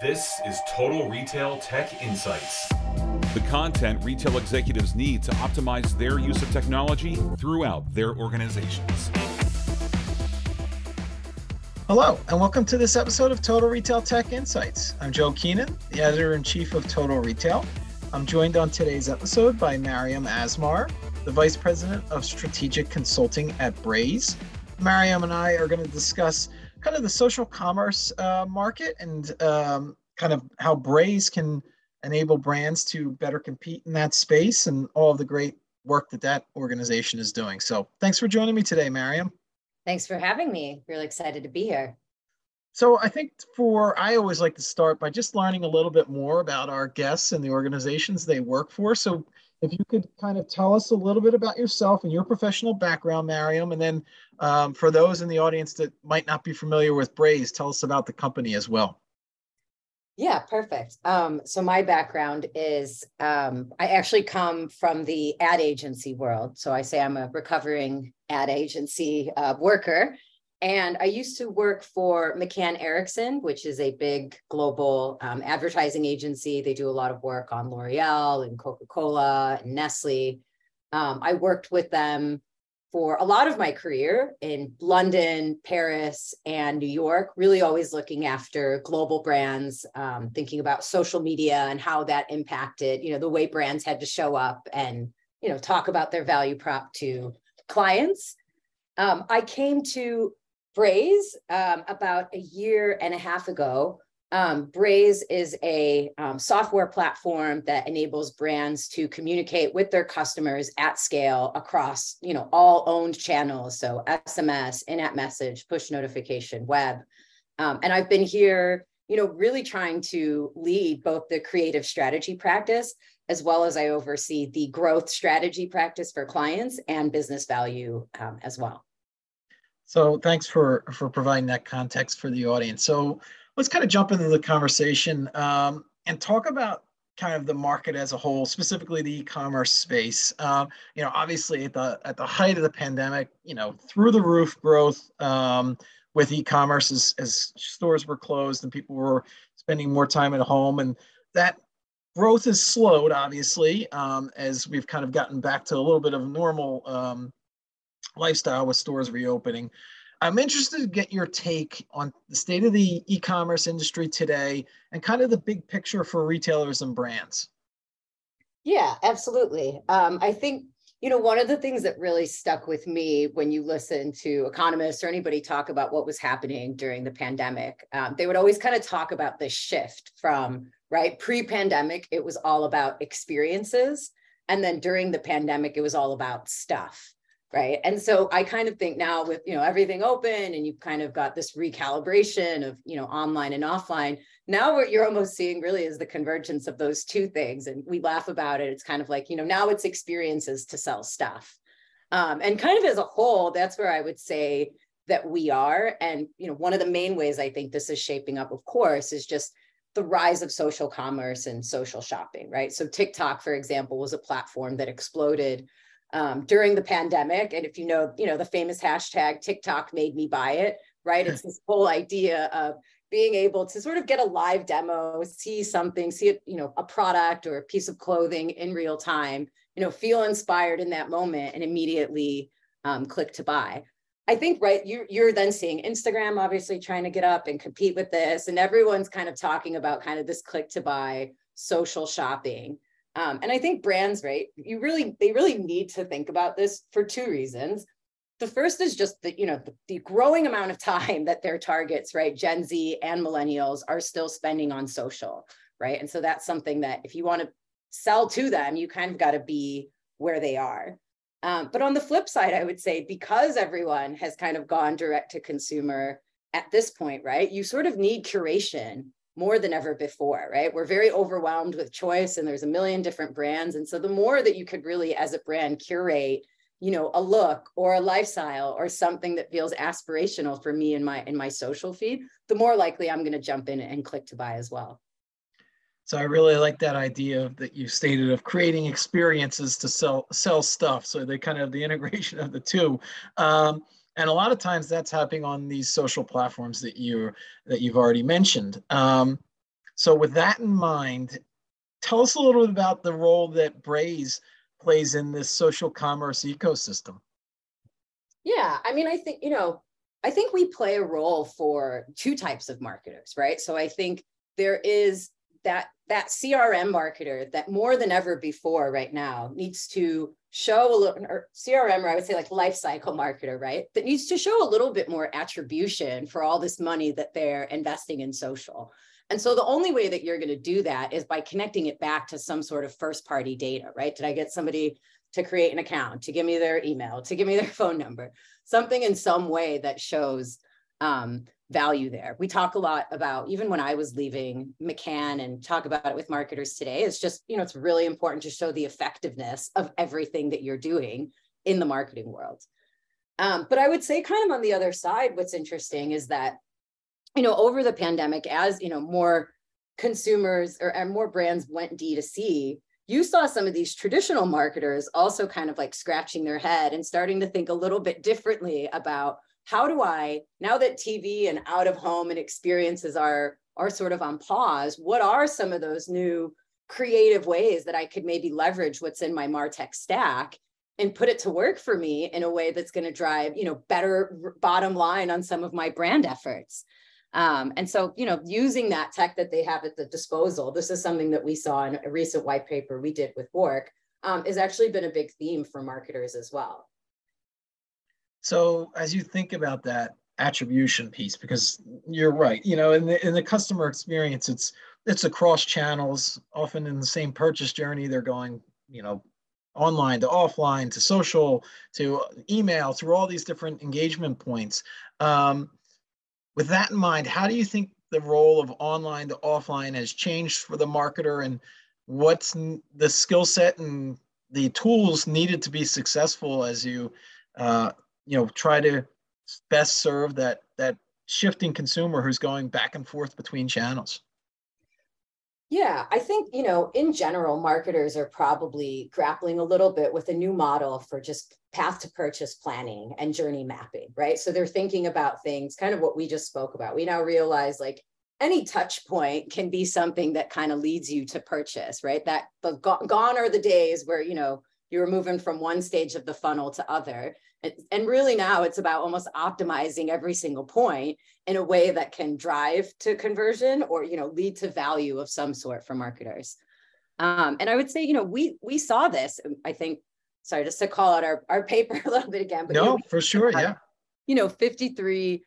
This is Total Retail Tech Insights. The content retail executives need to optimize their use of technology throughout their organizations. Hello, and welcome to this episode of Total Retail Tech Insights. I'm Joe Keenan, the editor in chief of Total Retail. I'm joined on today's episode by Mariam Asmar, the vice president of strategic consulting at Braze. Mariam and I are going to discuss kind of the social commerce uh, market and um, kind of how Braze can enable brands to better compete in that space and all the great work that that organization is doing. So thanks for joining me today, Mariam. Thanks for having me. Really excited to be here. So I think for I always like to start by just learning a little bit more about our guests and the organizations they work for. So if you could kind of tell us a little bit about yourself and your professional background, Mariam, and then um, for those in the audience that might not be familiar with Braze, tell us about the company as well. Yeah, perfect. Um, so my background is um, I actually come from the ad agency world. So I say I'm a recovering ad agency uh, worker. And I used to work for McCann Erickson, which is a big global um, advertising agency. They do a lot of work on L'Oreal and Coca Cola and Nestle. Um, I worked with them for a lot of my career in London, Paris, and New York, really always looking after global brands, um, thinking about social media and how that impacted, you know, the way brands had to show up and, you know, talk about their value prop to clients. Um, I came to Braze um, about a year and a half ago um, Braze is a um, software platform that enables brands to communicate with their customers at scale across, you know, all owned channels. So SMS, in-app message, push notification, web. Um, and I've been here, you know, really trying to lead both the creative strategy practice as well as I oversee the growth strategy practice for clients and business value um, as well. So thanks for for providing that context for the audience. So let's kind of jump into the conversation um, and talk about kind of the market as a whole, specifically the e-commerce space. Um, you know, obviously at the at the height of the pandemic, you know, through the roof growth um, with e-commerce as, as stores were closed and people were spending more time at home, and that growth has slowed, obviously, um, as we've kind of gotten back to a little bit of normal um, lifestyle with stores reopening. I'm interested to get your take on the state of the e-commerce industry today and kind of the big picture for retailers and brands. Yeah, absolutely. Um, I think you know one of the things that really stuck with me when you listen to economists or anybody talk about what was happening during the pandemic, um, they would always kind of talk about this shift from right pre-pandemic it was all about experiences, and then during the pandemic it was all about stuff right and so i kind of think now with you know everything open and you've kind of got this recalibration of you know online and offline now what you're almost seeing really is the convergence of those two things and we laugh about it. It's kind of like you know now it's experiences to sell stuff. Um, and kind of as a whole that's where i would say that we are and you know one of the main ways i think this is shaping up of course is just the rise of social commerce and social shopping right? So tiktok for example was a platform that exploded um, during the pandemic. And if you know, you know, the famous hashtag TikTok made me buy it, right? It's this whole idea of being able to sort of get a live demo, see something, see you know, a product or a piece of clothing in real time, you know, feel inspired in that moment and immediately um, click to buy. I think, right, you're, you're then seeing Instagram obviously trying to get up and compete with this, and everyone's kind of talking about kind of this click to buy social shopping. Um, and I think brands, right, you really, they really need to think about this for two reasons. The first is just the, you know, the, the growing amount of time that their targets, right, Gen Z and millennials are still spending on social, right? And so that's something that if you want to sell to them, you kind of got to be where they are. Um, but on the flip side, I would say because everyone has kind of gone direct to consumer at this point, right? You sort of need curation more than ever before, right? We're very overwhelmed with choice and there's a million different brands. And so the more that you could really, as a brand, curate, you know, a look or a lifestyle or something that feels aspirational for me in my in my social feed, the more likely I'm going to jump in and click to buy as well. So I really like that idea that you stated of creating experiences to sell sell stuff. So they kind of the integration of the two. Um, and a lot of times that's happening on these social platforms that you that you've already mentioned. Um, So, with that in mind, tell us a little bit about the role that Braze plays in this social commerce ecosystem. Yeah, I mean, I think, you know, I think we play a role for two types of marketers, right? So I think there is that that CRM marketer that more than ever before right now needs to show a little or CRM or I would say like life cycle marketer, right? That needs to show a little bit more attribution for all this money that they're investing in social. And so the only way that you're going to do that is by connecting it back to some sort of first party data, right? Did I get somebody to create an account, to give me their email, to give me their phone number, something in some way that shows um, value there. We talk a lot about, even when I was leaving McCann and talk about it with marketers today, it's just, you know, it's really important to show the effectiveness of everything that you're doing in the marketing world. Um, but I would say, kind of on the other side, what's interesting is that, you know, over the pandemic, as, you know, more consumers or and more brands went D2C, you saw some of these traditional marketers also kind of like scratching their head and starting to think a little bit differently about how do I, now that TV and out of home and experiences are, are sort of on pause, what are some of those new creative ways that I could maybe leverage what's in my Martech stack and put it to work for me in a way that's going to drive, you know, better bottom line on some of my brand efforts. Um, and so, you know, using that tech that they have at the disposal, this is something that we saw in a recent white paper we did with WARC, um, has actually been a big theme for marketers as well. So as you think about that attribution piece, because you're right, you know, in the in the customer experience, it's it's across channels, often in the same purchase journey. They're going, you know, online to offline to social to email through all these different engagement points. Um, with that in mind, how do you think the role of online to offline has changed for the marketer and what's the skill set and the tools needed to be successful as you uh, you know try to best serve that that shifting consumer who's going back and forth between channels yeah, I think, you know, in general, marketers are probably grappling a little bit with a new model for just path to purchase planning and journey mapping, right? So they're thinking about things, kind of what we just spoke about. We now realize like any touch point can be something that kind of leads you to purchase, right? That the gone are the days where, you know, you were moving from one stage of the funnel to other and really now it's about almost optimizing every single point in a way that can drive to conversion or you know lead to value of some sort for marketers. Um, and i would say you know we we saw this um, i think sorry just to call out our, our paper a little bit again but no you know, for sure yeah. you know 53%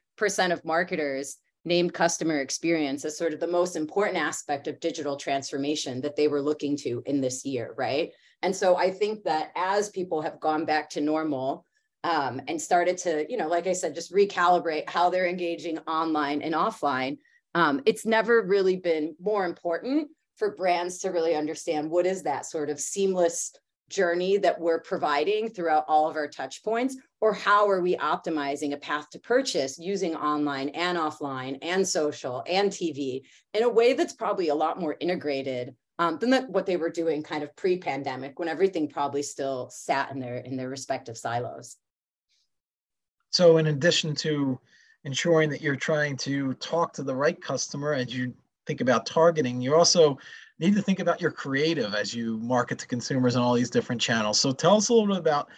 of marketers named customer experience as sort of the most important aspect of digital transformation that they were looking to in this year right? And so i think that as people have gone back to normal um, and started to, you know, like I said, just recalibrate how they're engaging online and offline. Um, it's never really been more important for brands to really understand what is that sort of seamless journey that we're providing throughout all of our touch points or how are we optimizing a path to purchase using online and offline and social and tv in a way that's probably a lot more integrated um, than that what they were doing kind of pre-pandemic when everything probably still sat in their in their respective silos so in addition to ensuring that you're trying to talk to the right customer as you think about targeting, you also need to think about your creative as you market to consumers on all these different channels. So tell us a little bit about,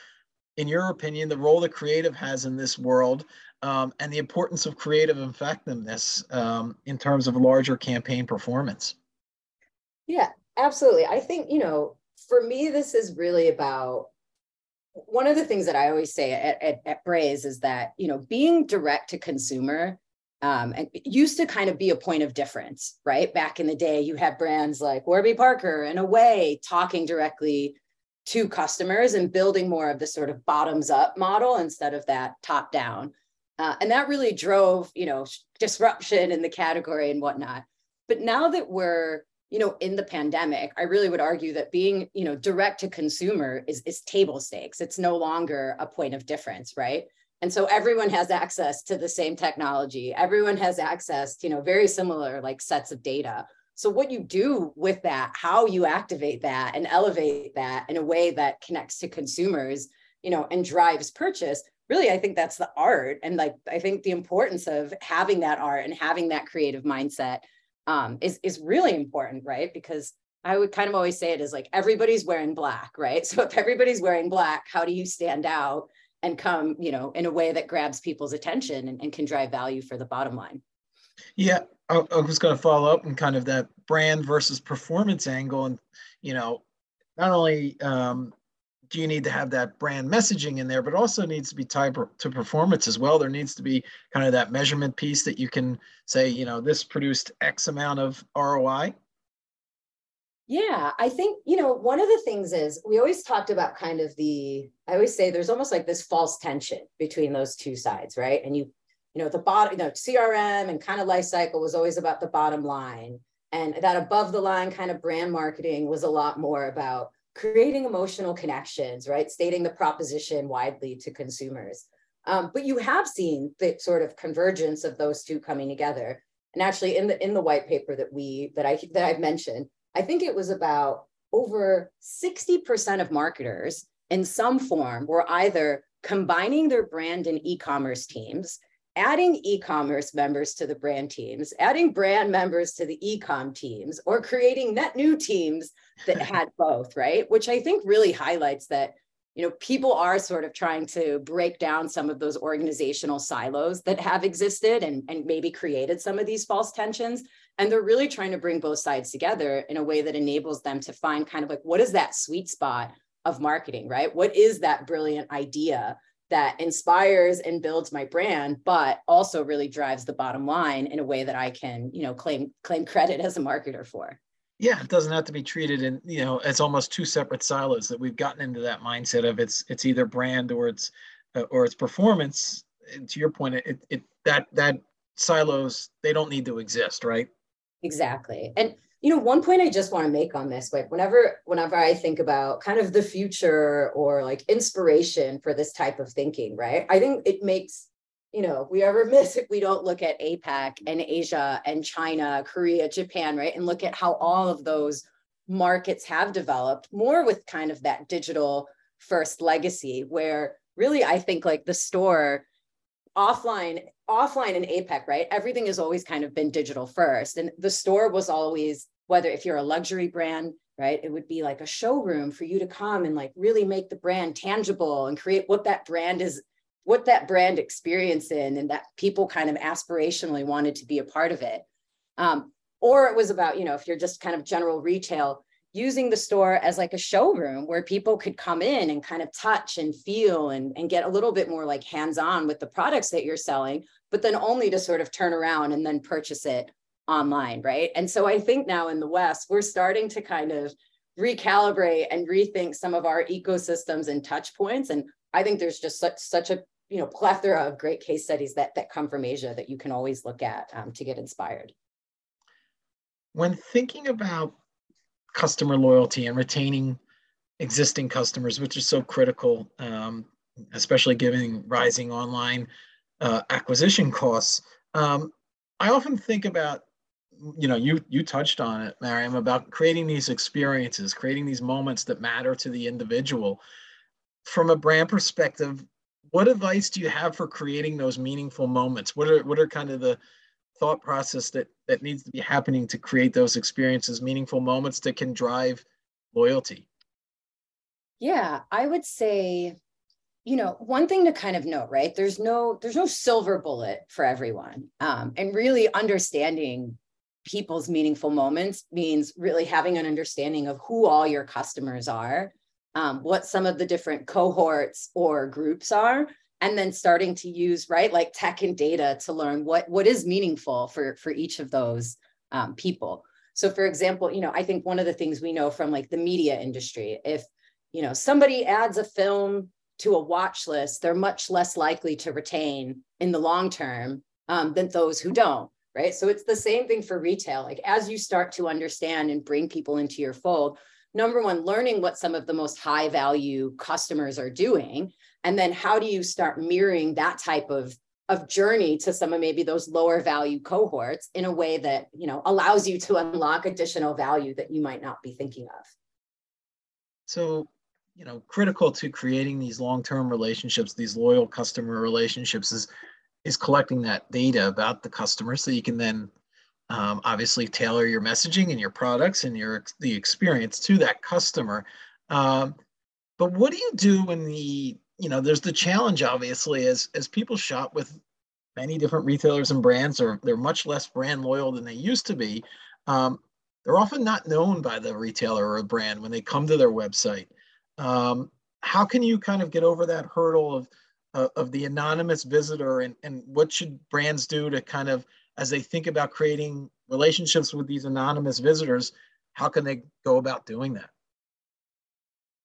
in your opinion, the role that creative has in this world um, and the importance of creative effectiveness um, in terms of larger campaign performance. Yeah, absolutely. I think, you know, for me, this is really about one of the things that I always say at, at, at Braze is that, you know, being direct to consumer um, and used to kind of be a point of difference, right? Back in the day, you had brands like Warby Parker and Away talking directly to customers and building more of the sort of bottoms up model instead of that top down. Uh, and that really drove, you know, disruption in the category and whatnot. But now that we're you know in the pandemic i really would argue that being you know direct to consumer is is table stakes. It's no longer a point of difference right? And so everyone has access to the same technology. Everyone has access to you know very similar like sets of data. So what you do with that how you activate that and elevate that in a way that connects to consumers you know and drives purchase really i think that's the art. And like i think the importance of having that art and having that creative mindset um, is is really important, right? Because I would kind of always say it is like everybody's wearing black, right? So if everybody's wearing black, how do you stand out and come, you know, in a way that grabs people's attention and, and can drive value for the bottom line? Yeah, I, I was going to follow up on kind of that brand versus performance angle, and you know, not only um, you need to have that brand messaging in there, but also needs to be tied to performance as well. There needs to be kind of that measurement piece that you can say, you know, this produced X amount of ROI. Yeah, I think, you know, one of the things is we always talked about kind of the, I always say there's almost like this false tension between those two sides, right? And you, you know, the bottom, you know, CRM and kind of life cycle was always about the bottom line. And that above the line kind of brand marketing was a lot more about creating emotional connections, right? Stating the proposition widely to consumers. Um, but you have seen the sort of convergence of those two coming together. And actually, in the in the white paper that we that I that I've mentioned, I think it was about over 60% of marketers in some form were either combining their brand and e-commerce teams adding e-commerce members to the brand teams, adding brand members to the e-com teams, or creating net new teams that had both, right? Which I think really highlights that you know people are sort of trying to break down some of those organizational silos that have existed and, and maybe created some of these false tensions and they're really trying to bring both sides together in a way that enables them to find kind of like what is that sweet spot of marketing right what is that brilliant idea that inspires and builds my brand but also really drives the bottom line in a way that i can you know claim claim credit as a marketer for. Yeah it doesn't have to be treated in you know as almost two separate silos that we've gotten into that mindset of it's it's either brand or it's uh, or it's performance. And to your point it, it that that silos they don't need to exist right? Exactly. And you know one point i just want to make on this like whenever whenever i think about kind of the future or like inspiration for this type of thinking right i think it makes you know we are remiss if we don't look at apac and asia and china korea japan right and look at how all of those markets have developed more with kind of that digital first legacy where really i think like the store offline offline in APAC, right? Everything has always kind of been digital first. And the store was always whether if you're a luxury brand, right, it would be like a showroom for you to come and like really make the brand tangible and create what that brand is, what that brand experience in, and that people kind of aspirationally wanted to be a part of it. Um, or it was about, you know, if you're just kind of general retail, using the store as like a showroom where people could come in and kind of touch and feel and, and get a little bit more like hands-on with the products that you're selling, but then only to sort of turn around and then purchase it online, right? And so I think now in the West, we're starting to kind of recalibrate and rethink some of our ecosystems and touch points. And I think there's just such such a you know plethora of great case studies that that come from Asia that you can always look at um, to get inspired. When thinking about customer loyalty and retaining existing customers, which is so critical, um, especially given rising online uh, acquisition costs, um, I often think about you know you you touched on it Mariam about creating these experiences creating these moments that matter to the individual. From a brand perspective what advice do you have for creating those meaningful moments? What are what are kind of the thought process that that needs to be happening to create those experiences meaningful moments that can drive loyalty? Yeah i would say you know one thing to kind of note right? There's no there's no silver bullet for everyone um, and really understanding people's meaningful moments means really having an understanding of who all your customers are, um, what some of the different cohorts or groups are, and then starting to use right like tech and data to learn what what is meaningful for for each of those um, people. So, for example, you know, I think one of the things we know from like the media industry, if you know somebody adds a film to a watch list, they're much less likely to retain in the long term um, than those who don't right? So it's the same thing for retail. Like as you start to understand and bring people into your fold, number one, learning what some of the most high value customers are doing. And then how do you start mirroring that type of of journey to some of maybe those lower value cohorts in a way that you know allows you to unlock additional value that you might not be thinking of so you know critical to creating these long-term relationships these loyal customer relationships is is collecting that data about the customer so you can then um, obviously tailor your messaging and your products and your the experience to that customer. Um, but what do you do when the you know there's the challenge obviously as as people shop with many different retailers and brands or they're much less brand loyal than they used to be um, they're often not known by the retailer or brand when they come to their website um, how can you kind of get over that hurdle of uh, of the anonymous visitor and, and what should brands do to kind of as they think about creating relationships with these anonymous visitors how can they go about doing that?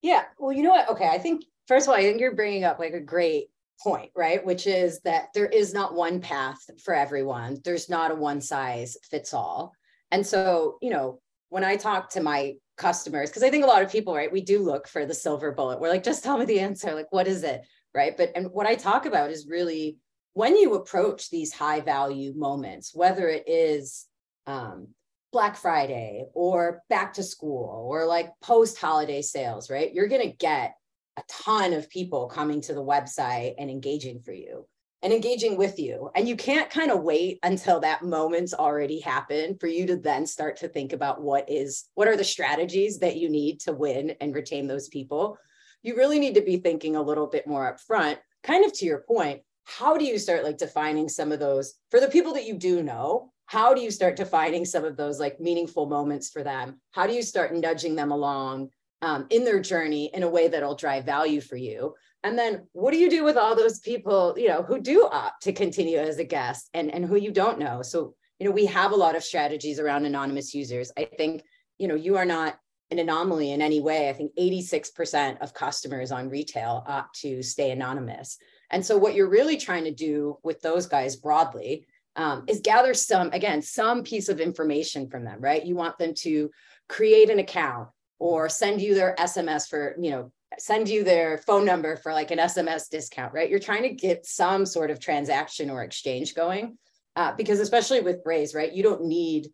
Yeah well you know what? Okay i think first of all i think you're bringing up like a great point right? Which is that there is not one path for everyone. There's not a one size fits all. And so you know when i talk to my customers because i think a lot of people right we do look for the silver bullet. We're like just tell me the answer. Like what is it right but and what i talk about is really when you approach these high value moments whether it is um, black friday or back to school or like post holiday sales right you're going to get a ton of people coming to the website and engaging for you and engaging with you. And you can't kind of wait until that moment's already happened for you to then start to think about what is what are the strategies that you need to win and retain those people. You really need to be thinking a little bit more upfront, kind of to your point. How do you start like defining some of those for the people that you do know? How do you start defining some of those like meaningful moments for them? How do you start nudging them along um, in their journey in a way that'll drive value for you? And then what do you do with all those people, you know, who do opt to continue as a guest and, and who you don't know? So, you know, we have a lot of strategies around anonymous users. I think, you know, you are not an anomaly in any way. I think 86% of customers on retail opt to stay anonymous. And so what you're really trying to do with those guys broadly um, is gather some, again, some piece of information from them, right? You want them to create an account or send you their SMS for, you know, send you their phone number for like an SMS discount, right? You're trying to get some sort of transaction or exchange going. Uh, because especially with Braze, right? You don't need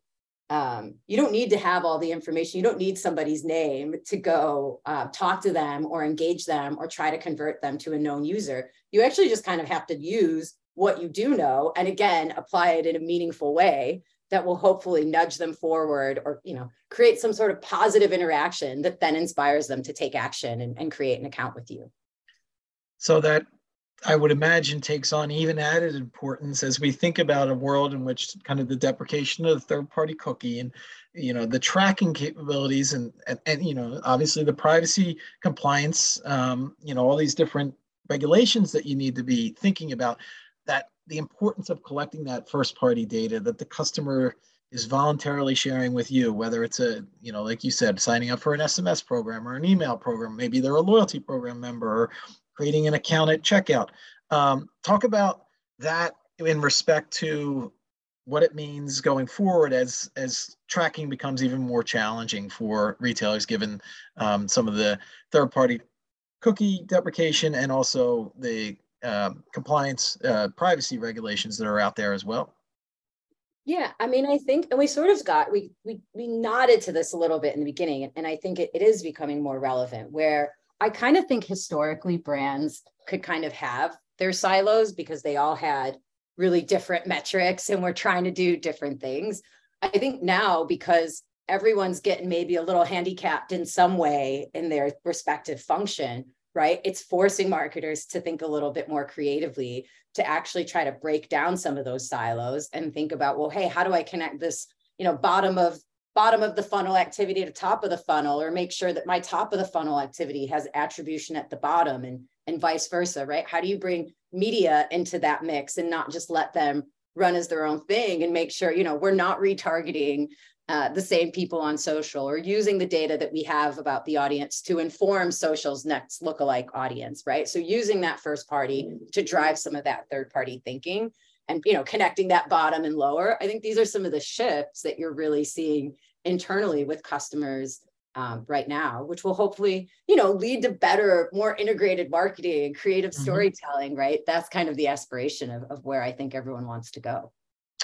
um, you don't need to have all the information. You don't need somebody's name to go uh, talk to them or engage them or try to convert them to a known user. You actually just kind of have to use what you do know and again apply it in a meaningful way that will hopefully nudge them forward or you know create some sort of positive interaction that then inspires them to take action and, and create an account with you so that i would imagine takes on even added importance as we think about a world in which kind of the deprecation of the third party cookie and you know the tracking capabilities and and, and you know obviously the privacy compliance um, you know all these different regulations that you need to be thinking about that the importance of collecting that first party data that the customer is voluntarily sharing with you whether it's a you know like you said signing up for an sms program or an email program maybe they're a loyalty program member or creating an account at checkout. Um, talk about that in respect to what it means going forward as as tracking becomes even more challenging for retailers given um, some of the third party cookie deprecation and also the um, compliance uh, privacy regulations that are out there as well. Yeah i mean i think and we sort of got we we, we nodded to this a little bit in the beginning and i think it, it is becoming more relevant where i kind of think historically brands could kind of have their silos because they all had really different metrics and we're trying to do different things i think now because everyone's getting maybe a little handicapped in some way in their respective function right? It's forcing marketers to think a little bit more creatively to actually try to break down some of those silos and think about, well, hey, how do I connect this, you know, bottom of bottom of the funnel activity to top of the funnel or make sure that my top of the funnel activity has attribution at the bottom and and vice versa, right? How do you bring media into that mix and not just let them run as their own thing and make sure, you know, we're not retargeting uh, the same people on social or using the data that we have about the audience to inform social's next lookalike audience, right? So using that first party to drive some of that third party thinking and you know connecting that bottom and lower. I think these are some of the shifts that you're really seeing internally with customers um, right now, which will hopefully, you know, lead to better, more integrated marketing and creative mm-hmm. storytelling, right? That's kind of the aspiration of, of where I think everyone wants to go.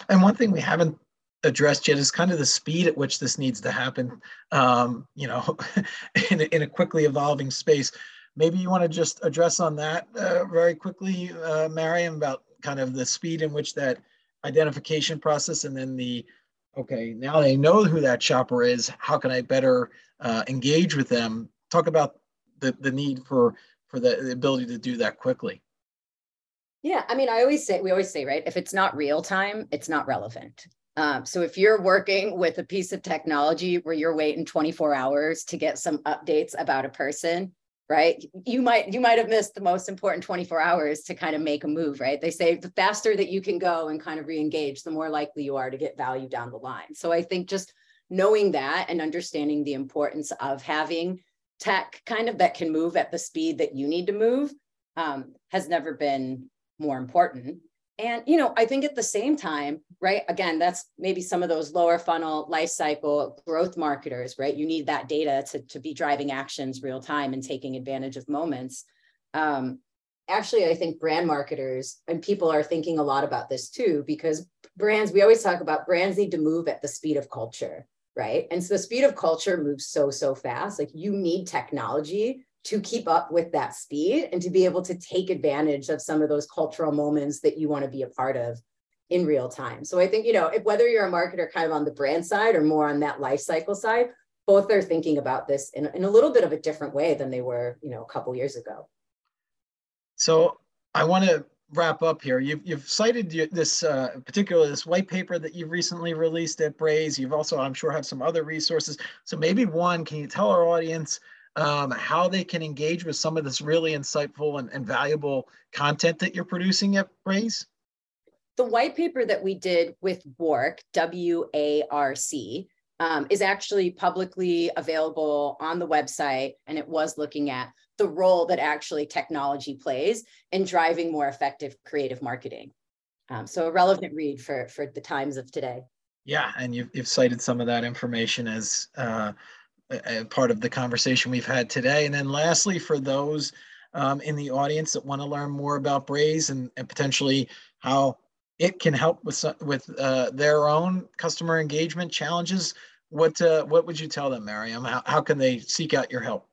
And one thing we haven't addressed yet is kind of the speed at which this needs to happen um, you know in, a, in a quickly evolving space maybe you want to just address on that uh, very quickly uh, mariam about kind of the speed in which that identification process and then the Okay, now they know who that shopper is. How can I better uh, engage with them? Talk about the, the need for for the, the ability to do that quickly. Yeah, I mean, I always say, we always say, right? If it's not real time, it's not relevant. Um, so if you're working with a piece of technology where you're waiting 24 hours to get some updates about a person, right? You might you might have missed the most important 24 hours to kind of make a move, right? They say the faster that you can go and kind of re-engage, the more likely you are to get value down the line. So I think just knowing that and understanding the importance of having tech kind of that can move at the speed that you need to move um, has never been more important. And you know, I think at the same time, right? Again, that's maybe some of those lower funnel life cycle growth marketers, right? You need that data to, to be driving actions real time and taking advantage of moments. Um, actually, I think brand marketers and people are thinking a lot about this too, because brands, we always talk about brands need to move at the speed of culture, right? And so the speed of culture moves so, so fast. Like you need technology to keep up with that speed and to be able to take advantage of some of those cultural moments that you want to be a part of in real time. So I think, you know, if, whether you're a marketer kind of on the brand side or more on that life cycle side, both are thinking about this in, in a little bit of a different way than they were, you know, a couple years ago. So I want to wrap up here. You've, you've cited this uh, particular this white paper that you've recently released at Braze. You've also, I'm sure, have some other resources. So maybe one, can you tell our audience um, how they can engage with some of this really insightful and, and valuable content that you're producing at Braze? The white paper that we did with WARC, W A R C, um, is actually publicly available on the website. And it was looking at the role that actually technology plays in driving more effective creative marketing. Um, so a relevant read for, for the times of today. Yeah, and you've, you've cited some of that information as uh, a, part of the conversation we've had today. And then lastly, for those um, in the audience that want to learn more about Braze and, and potentially how it can help with with uh, their own customer engagement challenges, what uh, what would you tell them, Mariam? How, how can they seek out your help?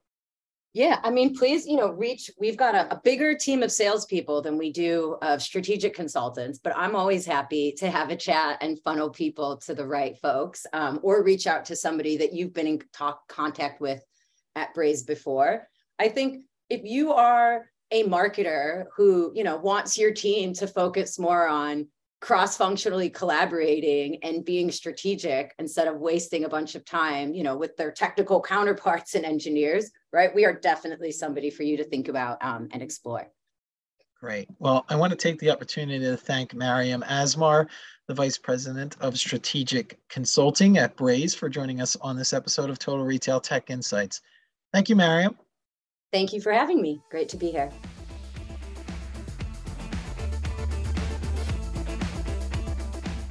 Yeah, I mean, please, you know, reach. We've got a, a, bigger team of salespeople than we do of strategic consultants, but I'm always happy to have a chat and funnel people to the right folks, um, or reach out to somebody that you've been in talk contact with at Braze before. I think if you are a marketer who, you know, wants your team to focus more on cross-functionally collaborating and being strategic instead of wasting a bunch of time you know with their technical counterparts and engineers right? We are definitely somebody for you to think about um, and explore. Great. Well i want to take the opportunity to thank mariam asmar the vice president of strategic consulting at braze for joining us on this episode of total retail tech insights. Thank you mariam. Thank you for having me. Great to be here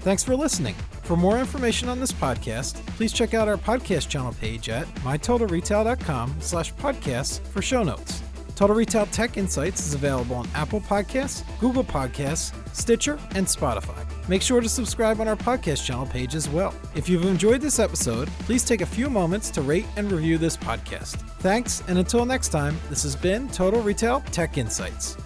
Thanks for listening. For more information on this podcast, please check out our podcast channel page at mytotalretail.com slash podcasts for show notes. Total Retail Tech Insights is available on Apple Podcasts, Google Podcasts, Stitcher, and Spotify. Make sure to subscribe on our podcast channel page as well. If you've enjoyed this episode, please take a few moments to rate and review this podcast. Thanks, and until next time, this has been Total Retail Tech Insights.